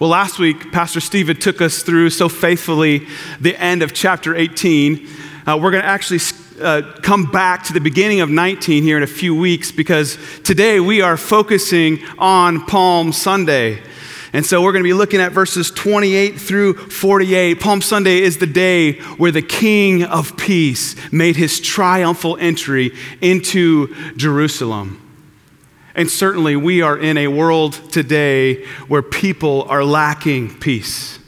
Well, last week, Pastor Stephen took us through so faithfully the end of chapter 18. Uh, we're going to actually uh, come back to the beginning of 19 here in a few weeks because today we are focusing on Palm Sunday. And so we're going to be looking at verses 28 through 48. Palm Sunday is the day where the King of Peace made his triumphal entry into Jerusalem. And certainly, we are in a world today where people are lacking peace.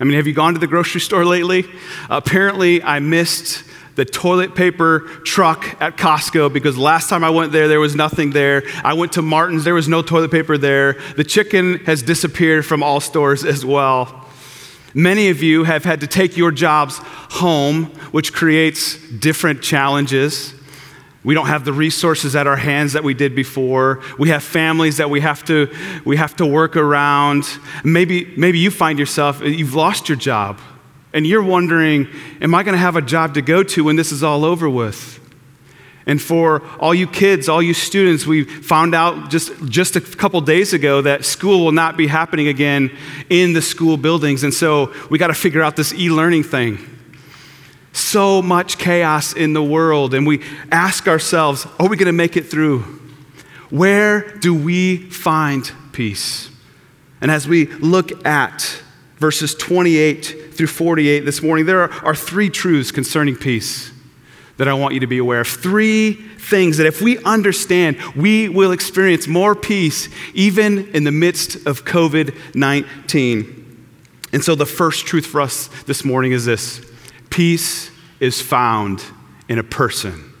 I mean, have you gone to the grocery store lately? Apparently, I missed the toilet paper truck at Costco because last time I went there, there was nothing there. I went to Martin's, there was no toilet paper there. The chicken has disappeared from all stores as well. Many of you have had to take your jobs home, which creates different challenges. We don't have the resources at our hands that we did before. We have families that we have to, we have to work around. Maybe, maybe you find yourself, you've lost your job, and you're wondering, am I going to have a job to go to when this is all over with? And for all you kids, all you students, we found out just, just a couple days ago that school will not be happening again in the school buildings. And so we got to figure out this e learning thing so much chaos in the world, and we ask ourselves, are we going to make it through? Where do we find peace? And as we look at verses 28 through 48 this morning, there are, are three truths concerning peace that I want you to be aware of. Three things that if we understand, we will experience more peace even in the midst of COVID 19. And so the first truth for us this morning is this Peace is found in a person.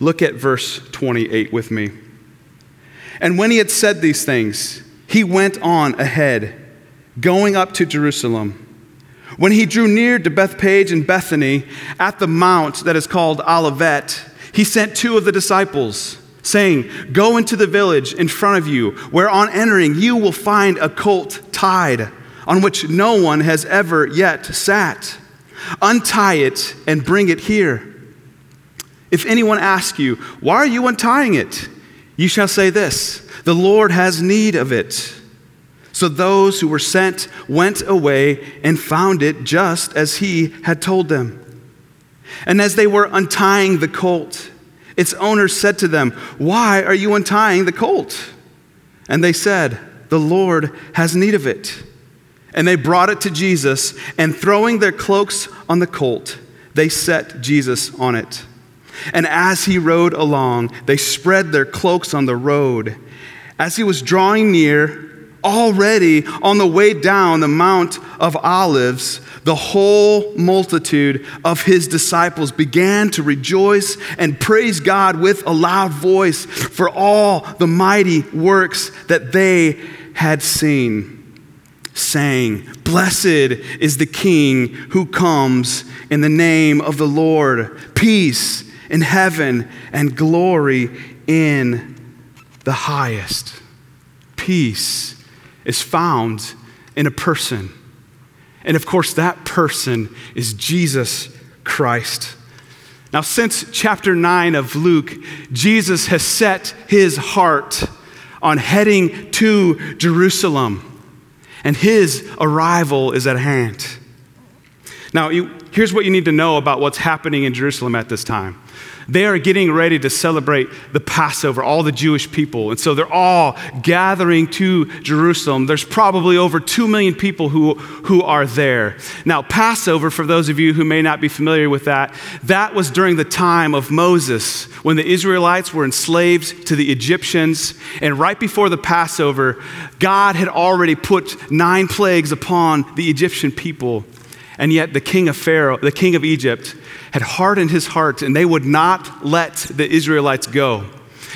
Look at verse 28 with me. And when he had said these things, he went on ahead, going up to Jerusalem. When he drew near to Bethphage and Bethany at the mount that is called Olivet, he sent two of the disciples, saying, Go into the village in front of you, where on entering you will find a colt tied, on which no one has ever yet sat. Untie it and bring it here. If anyone asks you, Why are you untying it? you shall say this The Lord has need of it. So those who were sent went away and found it just as he had told them. And as they were untying the colt, its owner said to them, Why are you untying the colt? And they said, The Lord has need of it. And they brought it to Jesus, and throwing their cloaks on the colt, they set Jesus on it. And as he rode along, they spread their cloaks on the road. As he was drawing near, already on the way down the Mount of Olives, the whole multitude of his disciples began to rejoice and praise God with a loud voice for all the mighty works that they had seen saying, Blessed is the King who comes in the name of the Lord, peace in heaven and glory in the highest. Peace is found in a person. And of course, that person is Jesus Christ. Now, since chapter 9 of Luke, Jesus has set his heart on heading to Jerusalem and his arrival is at hand. Now, you, here's what you need to know about what's happening in Jerusalem at this time. They are getting ready to celebrate the Passover, all the Jewish people. And so they're all gathering to Jerusalem. There's probably over 2 million people who, who are there. Now, Passover, for those of you who may not be familiar with that, that was during the time of Moses when the Israelites were enslaved to the Egyptians. And right before the Passover, God had already put nine plagues upon the Egyptian people. And yet the king of Pharaoh, the king of Egypt, had hardened his heart and they would not let the Israelites go.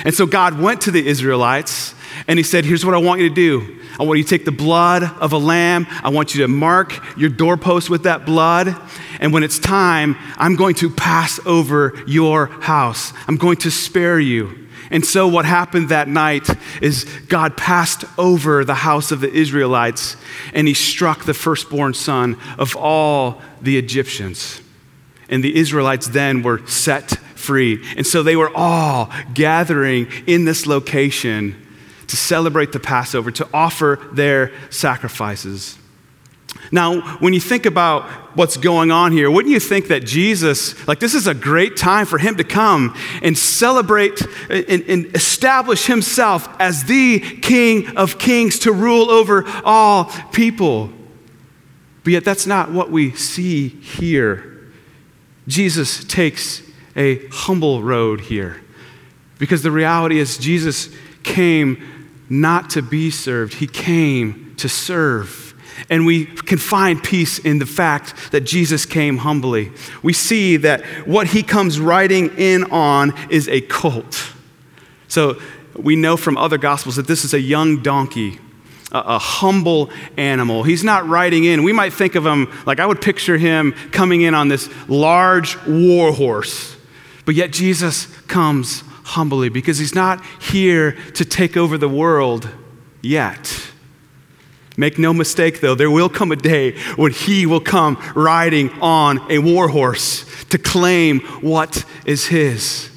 And so God went to the Israelites and he said, Here's what I want you to do. I want you to take the blood of a lamb. I want you to mark your doorpost with that blood. And when it's time, I'm going to pass over your house. I'm going to spare you. And so, what happened that night is God passed over the house of the Israelites and he struck the firstborn son of all the Egyptians and the Israelites then were set free. And so they were all gathering in this location to celebrate the Passover, to offer their sacrifices. Now, when you think about what's going on here, wouldn't you think that Jesus, like this is a great time for him to come and celebrate and, and, establish himself as the King of Kings to rule over all people? But yet, that's not what we see here. Jesus takes a humble road here because the reality is, Jesus came not to be served, he came to serve. And we can find peace in the fact that Jesus came humbly. We see that what he comes riding in on is a colt. So we know from other gospels that this is a young donkey, a, humble animal. He's not riding in. We might think of him like I would picture him coming in on this large war horse. But yet Jesus comes humbly because he's not here to take over the world yet. Make no mistake, though, there will come a day when he will come riding on a war horse to claim what is his.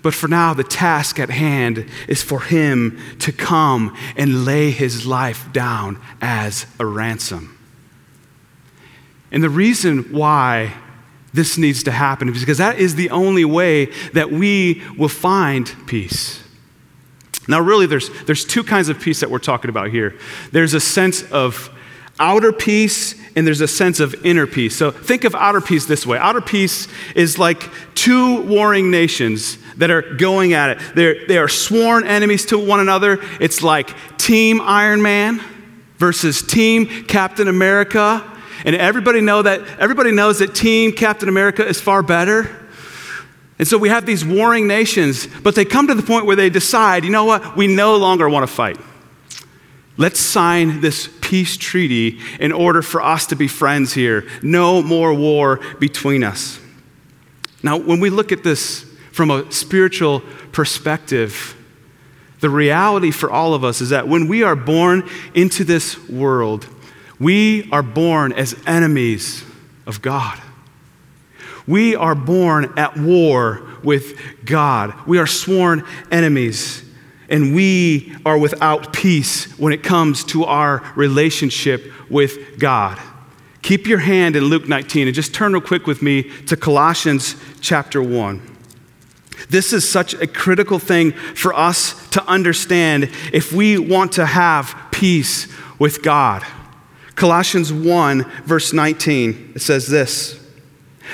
But for now, the task at hand is for him to come and lay his life down as a ransom. And the reason why this needs to happen is because that is the only way that we will find peace. Now, really, there's, there's two kinds of peace that we're talking about here there's a sense of outer peace and there's a sense of inner peace. So think of outer peace this way outer peace is like two warring nations that are going at it. They're, they are sworn enemies to one another. It's like Team Iron Man versus Team Captain America. And everybody know that everybody knows that Team Captain America is far better. And so we have these warring nations, but they come to the point where they decide, you know what, we no longer want to fight. Let's sign this peace treaty in order for us to be friends here. No more war between us. Now, when we look at this from a spiritual perspective, the reality for all of us is that when we are born into this world, we are born as enemies of God. We are born at war with God. We are sworn enemies, and we are without peace when it comes to our relationship with God. Keep your hand in Luke 19 and just turn real quick with me to Colossians chapter 1. This is such a critical thing for us to understand if we want to have peace with God. Colossians 1, verse 19, it says this.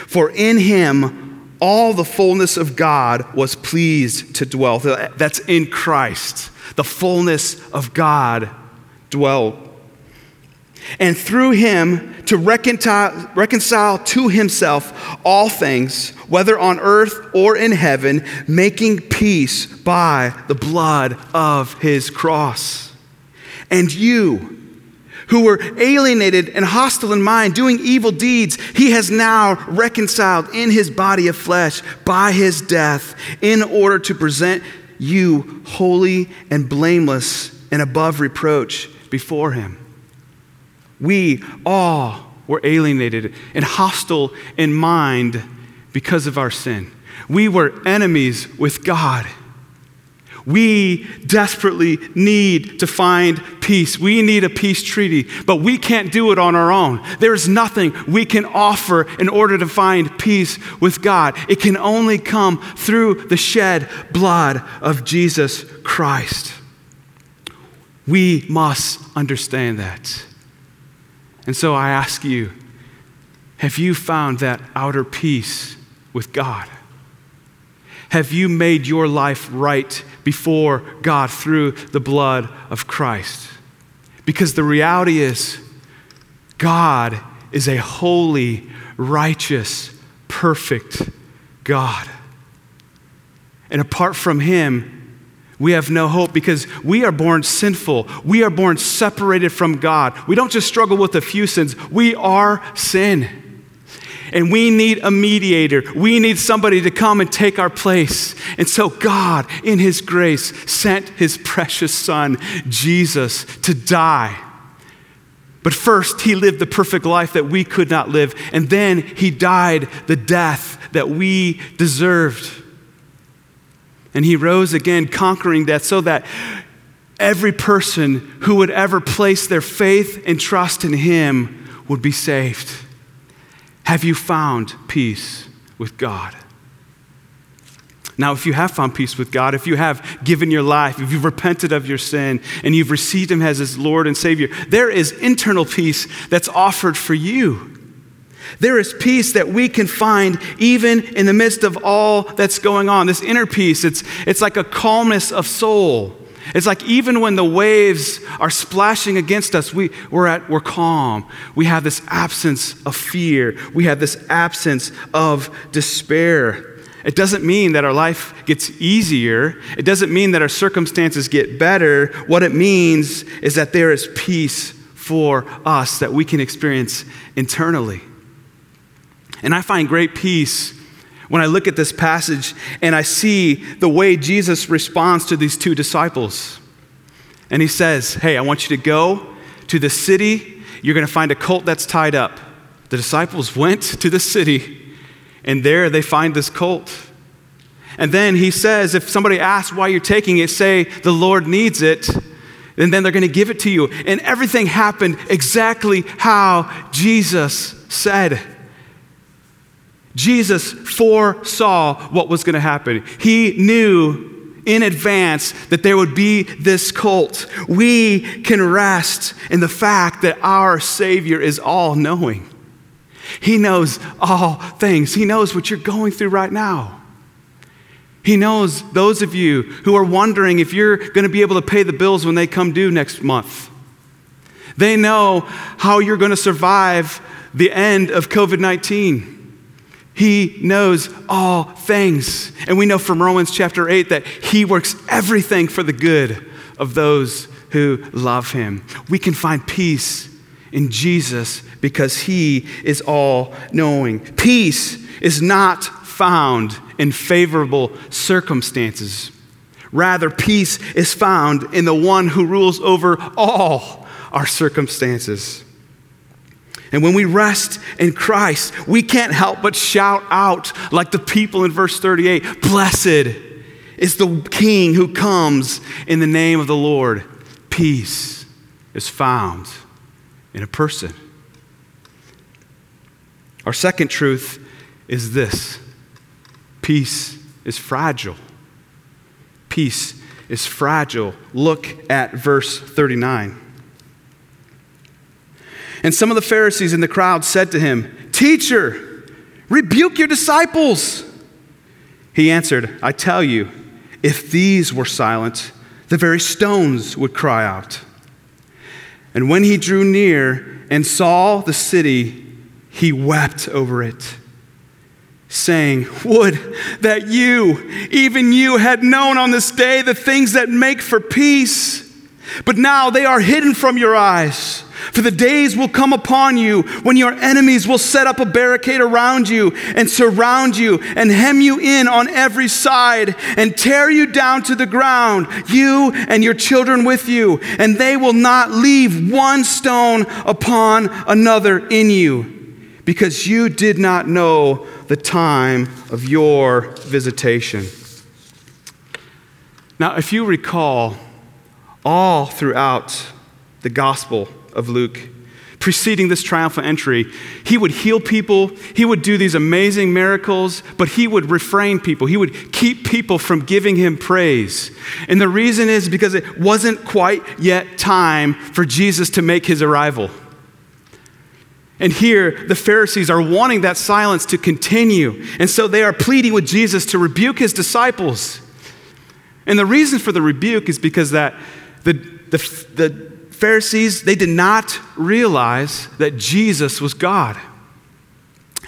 For in him all the fullness of God was pleased to dwell. That's in Christ. The fullness of God dwell. And through him to reconcile, reconcile to himself all things, whether on earth or in heaven, making peace by the blood of his cross. And you, who were alienated and hostile in mind, doing evil deeds, he has now reconciled in his body of flesh by his death, in order to present you holy and blameless and above reproach before him. We all were alienated and hostile in mind because of our sin. We were enemies with God. We desperately need to find peace. We need a peace treaty, but we can't do it on our own. There's nothing we can offer in order to find peace with God. It can only come through the shed blood of Jesus Christ. We must understand that. And so I ask you have you found that outer peace with God? Have you made your life right before God through the blood of Christ? Because the reality is, God is a holy, righteous, perfect God. And apart from Him, we have no hope because we are born sinful. We are born separated from God. We don't just struggle with a few sins, we are sin and we need a mediator. We need somebody to come and take our place. And so, God, in His grace, sent His precious Son, Jesus, to die. But first, He lived the perfect life that we could not live. And then He died the death that we deserved. And He rose again, conquering death, so that every person who would ever place their faith and trust in him would be saved. Have you found peace with God? Now, if you have found peace with God, if you have given your life, if you've repented of your sin, and you've received Him as His Lord and Savior, there is internal peace that's offered for you. There is peace that we can find even in the midst of all that's going on. This inner peace, it's, it's like a calmness of soul. It's like even when the waves are splashing against us, we, we're, at, we're calm. We have this absence of fear, we have this absence of despair. It doesn't mean that our life gets easier. It doesn't mean that our circumstances get better. What it means is that there is peace for us that we can experience internally. And I find great peace when I look at this passage and I see the way Jesus responds to these two disciples. And he says, Hey, I want you to go to the city. You're going to find a colt that's tied up. The disciples went to the city and there they find this colt. And then he says, if somebody asks why you're taking it, say, the Lord needs it, and then they're going to give it to you. And everything happened exactly how Jesus said. Jesus foresaw what was going to happen. He knew in advance that there would be this cult. We can rest in the fact that our Savior is all knowing. He knows all things. He knows what you're going through right now. He knows those of you who are wondering if you're going to be able to pay the bills when they come due next month. They know how you're going to survive the end of COVID 19. He knows all things. And we know from Romans chapter 8 that He works everything for the good of those who love Him. We can find peace in Jesus because he is all knowing. Peace is not found in favorable circumstances. Rather, peace is found in the one who rules over all our circumstances. And when we rest in Christ, we can't help but shout out like the people in verse 38 Blessed is the King who comes in the name of the Lord. Peace is found in a person. Our second truth is this peace is fragile. Peace is fragile. Look at verse 39. And some of the Pharisees in the crowd said to him, Teacher, rebuke your disciples. He answered, I tell you, if these were silent, the very stones would cry out. And when he drew near and saw the city, he wept over it, saying, Would that you, even you, had known on this day the things that make for peace. But now they are hidden from your eyes. For the days will come upon you when your enemies will set up a barricade around you and surround you and hem you in on every side and tear you down to the ground, you and your children with you, and they will not leave one stone upon another in you because you did not know the time of your visitation. Now, if you recall, all throughout the Gospel of Luke, preceding this triumphant entry, he would heal people, he would do these amazing miracles, but he would refrain people. He would keep people from giving him praise. And the reason is because it wasn't quite yet time for Jesus to make his arrival. And here, the Pharisees are wanting that silence to continue. And so they are pleading with Jesus to rebuke his disciples. And the reason for the rebuke is because that the, the, the Pharisees, they did not realize that Jesus was God.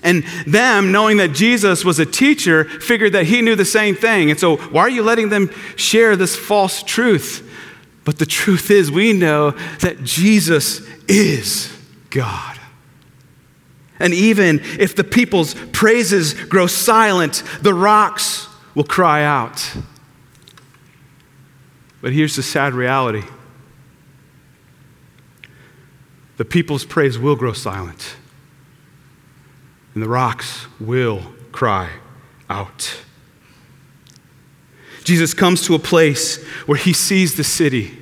And them, knowing that Jesus was a teacher, figured that he knew the same thing. And so, why are you letting them share this false truth? But the truth is, we know that Jesus is God. And even if the people's praises grow silent, the rocks will cry out. But here's the sad reality the people's praise will grow silent, and the rocks will cry out. Jesus comes to a place where he sees the city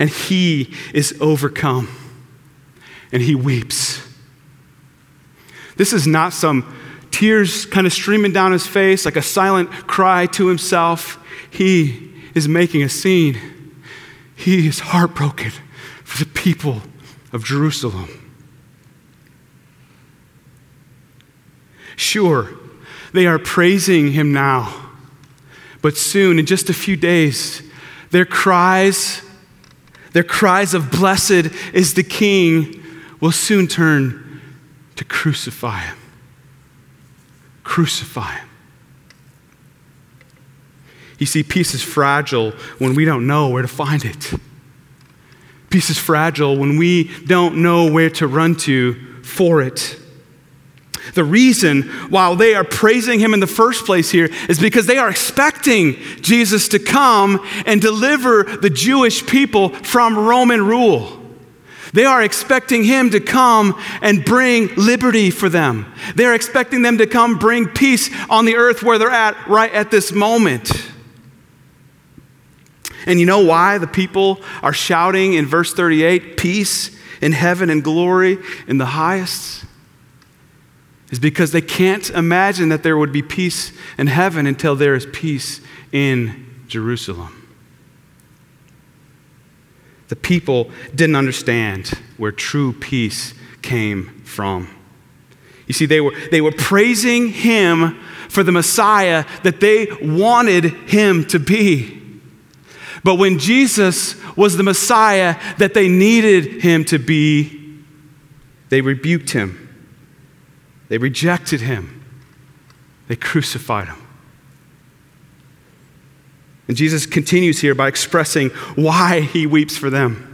and he is overcome. And he weeps. This is not some tears kind of streaming down his face like a silent cry to himself. He is making a scene. He is heartbroken for the people of Jerusalem. Sure, they are praising him now, but soon, in just a few days, their cries, their cries of blessed is the king, will soon turn to crucify him. Crucify him. You see, peace is fragile when we don't know where to find it. Peace is fragile when we don't know where to run to for it. The reason why they are praising him in the first place here is because they are expecting Jesus to come and deliver the Jewish people from Roman rule. They are expecting him to come and bring liberty for them. They're expecting them to come bring peace on the earth where they're at right at this moment. And you know why the people are shouting in verse 38 peace in heaven and glory in the highest? Is because they can't imagine that there would be peace in heaven until there is peace in Jerusalem. The people didn't understand where true peace came from. You see, they were, they were praising him for the Messiah that they wanted him to be. But when Jesus was the Messiah that they needed him to be, they rebuked him. They rejected him. They crucified him. And Jesus continues here by expressing why he weeps for them.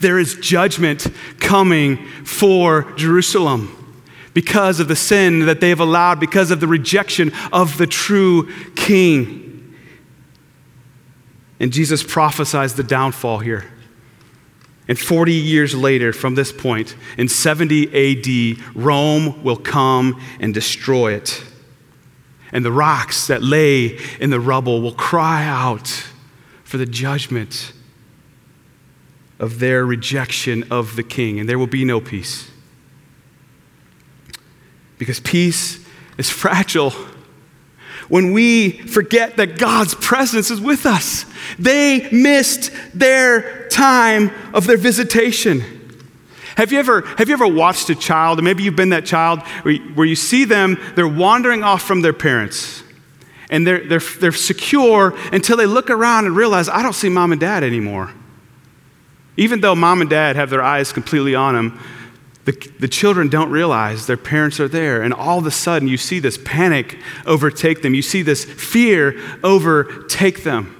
There is judgment coming for Jerusalem because of the sin that they have allowed, because of the rejection of the true king. And Jesus prophesies the downfall here. And 40 years later, from this point, in 70 AD, Rome will come and destroy it. And the rocks that lay in the rubble will cry out for the judgment of their rejection of the king, and there will be no peace. Because peace is fragile when we forget that God's presence is with us. They missed their time of their visitation. Have you ever, have you ever watched a child, and maybe you've been that child, where you, where you see them, they're wandering off from their parents, and they're, they're, they're secure until they look around and realize, I don't see mom and dad anymore. Even though mom and dad have their eyes completely on them, the, the children don't realize their parents are there. And all of a sudden, you see this panic overtake them. You see this fear overtake them.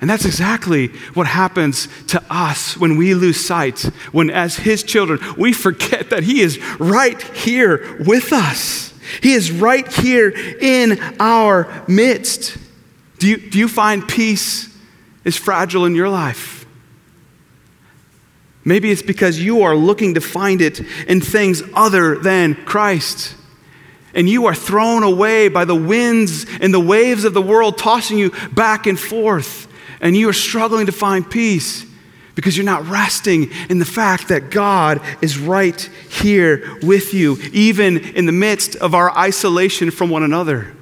And that's exactly what happens to us when we lose sight, when, as His children, we forget that He is right here with us. He is right here in our midst. Do you, do you find peace is fragile in your life? Maybe it's because you are looking to find it in things other than Christ. And you are thrown away by the winds and the waves of the world tossing you back and forth. And you are struggling to find peace because you're not resting in the fact that God is right here with you, even in the midst of our isolation from one another.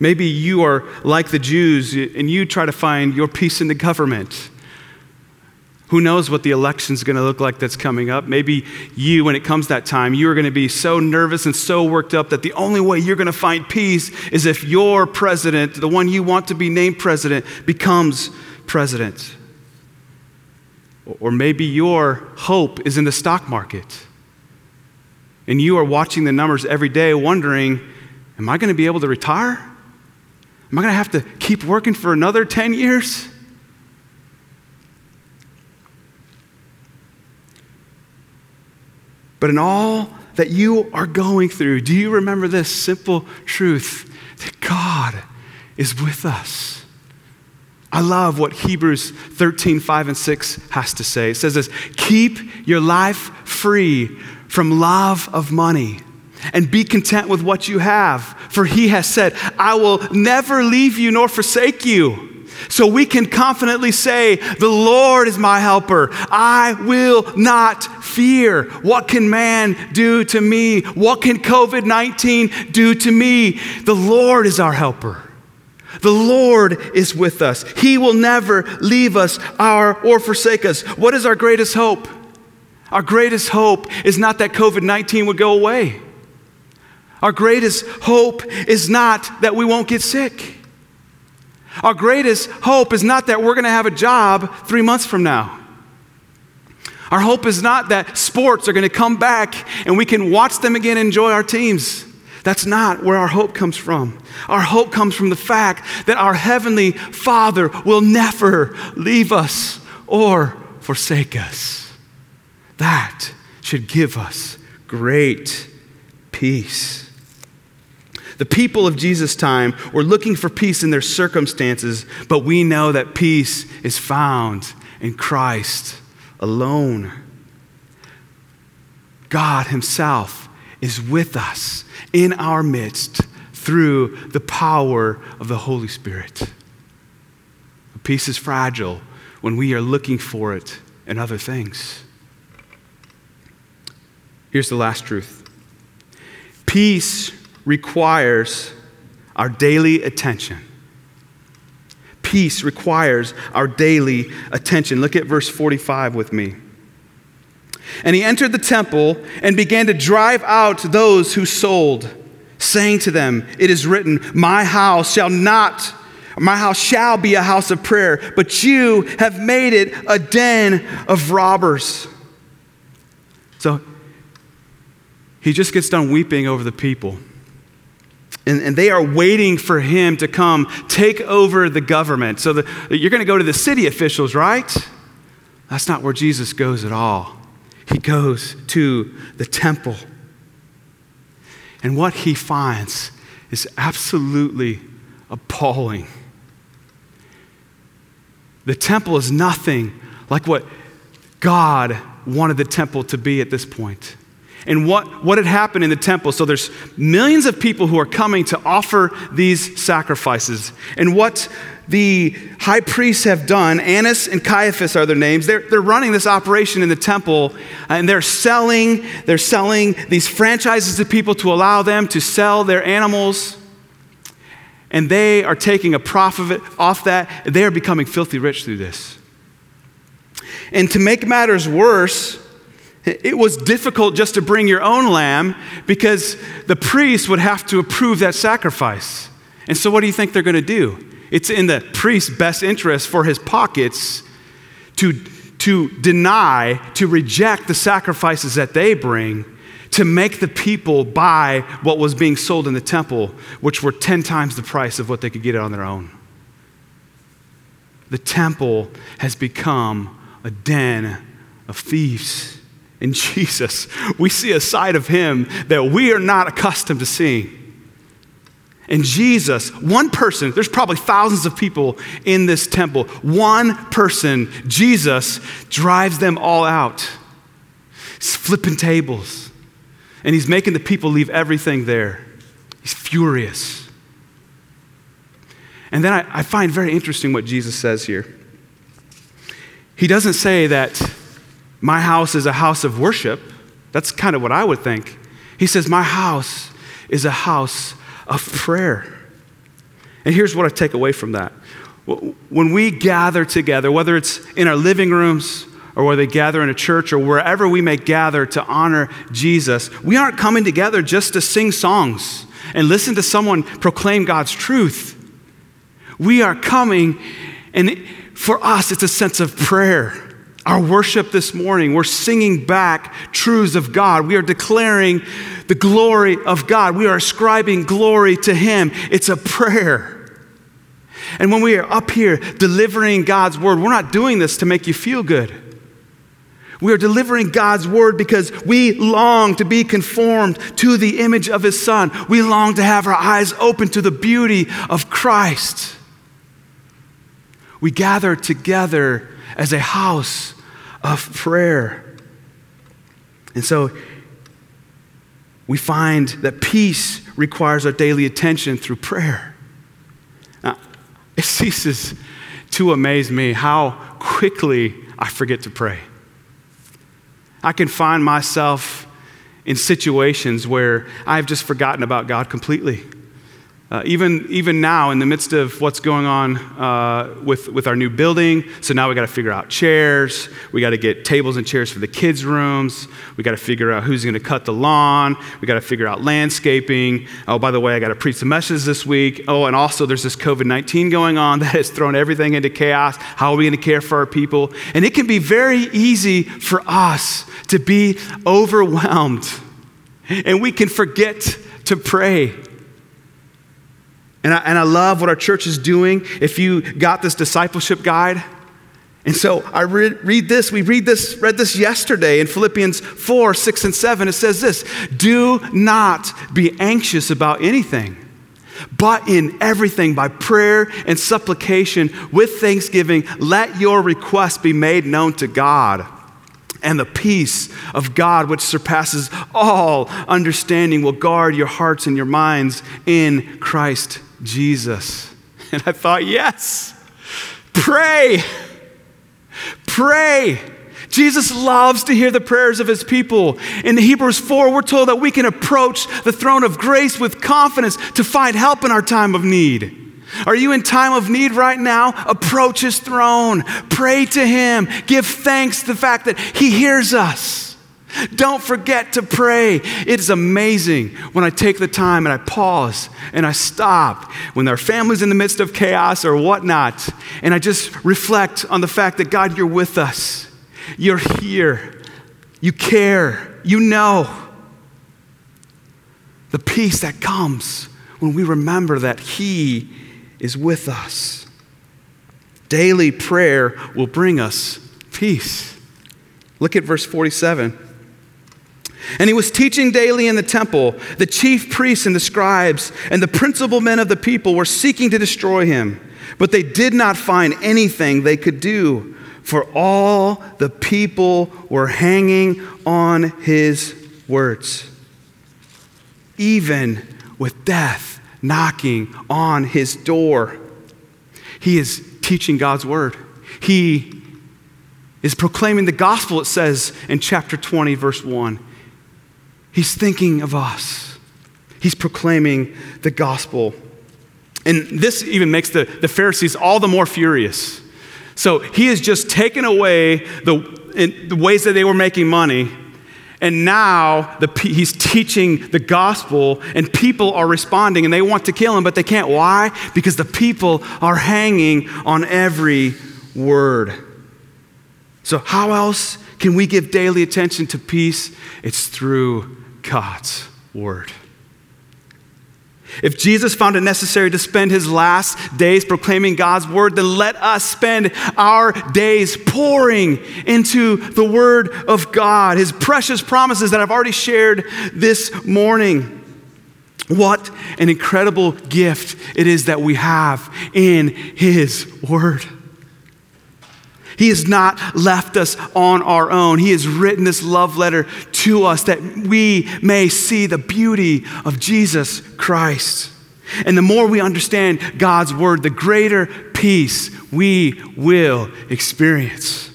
Maybe you are like the Jews and you try to find your peace in the government. Who knows what the election is going to look like that's coming up? Maybe you, when it comes that time, you are going to be so nervous and so worked up that the only way you're going to find peace is if your president, the one you want to be named president, becomes president. Or maybe your hope is in the stock market. And you are watching the numbers every day wondering, am I going to be able to retire? Am I going to have to keep working for another 10 years? But in all that you are going through, do you remember this simple truth that God is with us? I love what Hebrews 13, 5, and 6 has to say. It says this Keep your life free from love of money and be content with what you have. For he has said, I will never leave you nor forsake you. So we can confidently say, The Lord is my helper. I will not fear. What can man do to me? What can COVID 19 do to me? The Lord is our helper. The Lord is with us. He will never leave us our, or forsake us. What is our greatest hope? Our greatest hope is not that COVID 19 would go away. Our greatest hope is not that we won't get sick. Our greatest hope is not that we're going to have a job three months from now. Our hope is not that sports are going to come back and we can watch them again and enjoy our teams. That's not where our hope comes from. Our hope comes from the fact that our Heavenly Father will never leave us or forsake us. That should give us great peace. The people of Jesus' time were looking for peace in their circumstances, but we know that peace is found in Christ alone. God Himself is with us in our midst through the power of the Holy Spirit. Peace is fragile when we are looking for it in other things. Here's the last truth peace requires our daily attention. Peace requires our daily attention. Look at verse 45 with me. And he entered the temple and began to drive out those who sold, saying to them, It is written, My house shall not, my house shall be a house of prayer, but you have made it a den of robbers. So he just gets done weeping over the people. And, and, they are waiting for him to come take over the government. So the, you're going to go to the city officials, right? That's not where Jesus goes at all. He goes to the temple. And what he finds is absolutely appalling. The temple is nothing like what God wanted the temple to be at this point and what, what had happened in the temple. So there's millions of people who are coming to offer these sacrifices. And what the high priests have done, Annas and Caiaphas are their names, they're, they're running this operation in the temple and they're selling, they're selling these franchises to people to allow them to sell their animals. And they are taking a profit off that. They are becoming filthy rich through this. And to make matters worse, it was difficult just to bring your own lamb because the priest would have to approve that sacrifice. And so, what do you think they're going to do? It's in the priest's best interest for his pockets to, to deny, to reject the sacrifices that they bring, to make the people buy what was being sold in the temple, which were 10 times the price of what they could get on their own. The temple has become a den of thieves in Jesus, we see a side of him that we are not accustomed to seeing. In Jesus, one person, there's probably thousands of people in this temple. One person, Jesus, drives them all out. He's flipping tables, and he's making the people leave everything there. He's furious. And then I, I find very interesting what Jesus says here. He doesn't say that my house is a house of worship. That's kind of what I would think. He says, My house is a house of prayer. And here's what I take away from that. When we gather together, whether it's in our living rooms or whether they gather in a church or wherever we may gather to honor Jesus, we aren't coming together just to sing songs and listen to someone proclaim God's truth. We are coming, and for us, it's a sense of prayer our worship this morning, we're singing back truths of God. We are declaring the glory of God. We are ascribing glory to Him. It's a prayer. And when we are up here delivering God's word, we're not doing this to make you feel good. We are delivering God's word because we long to be conformed to the image of His Son. We long to have our eyes open to the beauty of Christ. We gather together as a house of prayer. And so we find that peace requires our daily attention through prayer. Now, it ceases to amaze me how quickly I forget to pray. I can find myself in situations where I've just forgotten about God completely. Uh, even, even now, in the midst of what's going on uh, with, with our new building, so now we got to figure out chairs. We got to get tables and chairs for the kids' rooms. We got to figure out who's going to cut the lawn. We got to figure out landscaping. Oh, by the way, I got to preach some messages this week. Oh, and also there's this COVID 19 going on that has thrown everything into chaos. How are we going to care for our people? And it can be very easy for us to be overwhelmed, and we can forget to pray. And I, and I love what our church is doing. If you got this discipleship guide, and so I read, read, this, we read this, read this yesterday in Philippians 4, 6, and 7. It says this Do not be anxious about anything, but in everything by prayer and supplication with thanksgiving, let your requests be made known to God. And the peace of God, which surpasses all understanding, will guard your hearts and your minds in Christ Jesus. And I thought, yes, pray, pray. Jesus loves to hear the prayers of his people. In Hebrews 4, we're told that we can approach the throne of grace with confidence to find help in our time of need. Are you in time of need right now? Approach his throne. Pray to him. Give thanks to the fact that he hears us. Don't forget to pray. It is amazing when I take the time and I pause and I stop when our family's in the midst of chaos or whatnot, and I just reflect on the fact that God, you're with us. You're here. You care. You know. The peace that comes when we remember that He is with us. Daily prayer will bring us peace. Look at verse 47. And he was teaching daily in the temple. The chief priests and the scribes and the principal men of the people were seeking to destroy him, but they did not find anything they could do, for all the people were hanging on his words. Even with death knocking on his door, he is teaching God's word. He is proclaiming the gospel, it says in chapter 20, verse 1. He's thinking of us. He's proclaiming the gospel. And this even makes the, the Pharisees all the more furious. So he has just taken away the, the ways that they were making money, and now the, he's teaching the gospel, and people are responding, and they want to kill him, but they can't. Why? Because the people are hanging on every word. So, how else can we give daily attention to peace? It's through God's word. If Jesus found it necessary to spend his last days proclaiming God's word, then let us spend our days pouring into the word of God, his precious promises that I've already shared this morning. What an incredible gift it is that we have in his word. He has not left us on our own. He has written this love letter to us that we may see the beauty of Jesus Christ. And the more we understand God's word, the greater peace we will experience.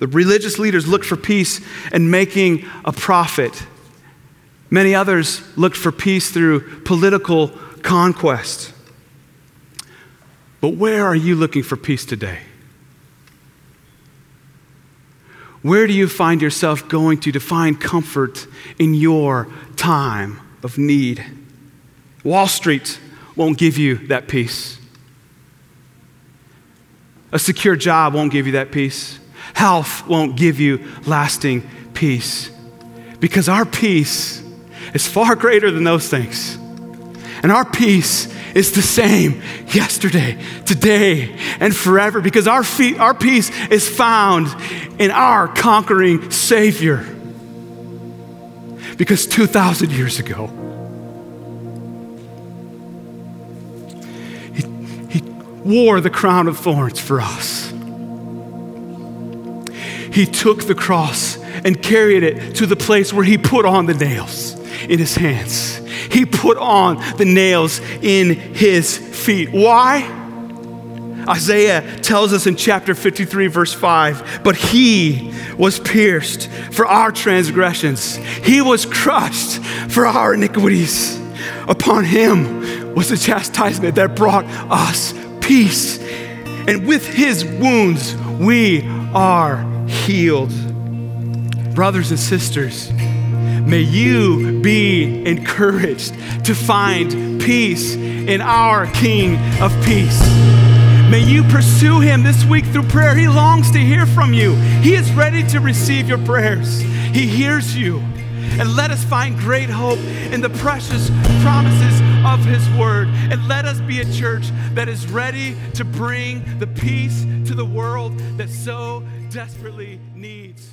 The religious leaders looked for peace in making a profit. Many others looked for peace through political conquest. But where are you looking for peace today? Where do you find yourself going to to find comfort in your time of need? Wall Street won't give you that peace. A secure job won't give you that peace. Health won't give you lasting peace. Because our peace is far greater than those things. And our peace is the same yesterday, today, and forever because our, feet, our peace is found in our conquering Savior. Because 2,000 years ago, he, he wore the crown of thorns for us. He took the cross and carried it to the place where he put on the nails in his hands. He put on the nails in his feet. Why? Isaiah tells us in chapter 53, verse 5 But he was pierced for our transgressions, he was crushed for our iniquities. Upon him was the chastisement that brought us peace. And with his wounds, we are healed. Brothers and sisters, may you be encouraged to find peace in our King of Peace. May you pursue him this week through prayer. He longs to hear from you. He is ready to receive your prayers. He hears you. And let us find great hope in the precious promises of His Word. And let us be a church that is ready to bring the peace to the world that so desperately needs.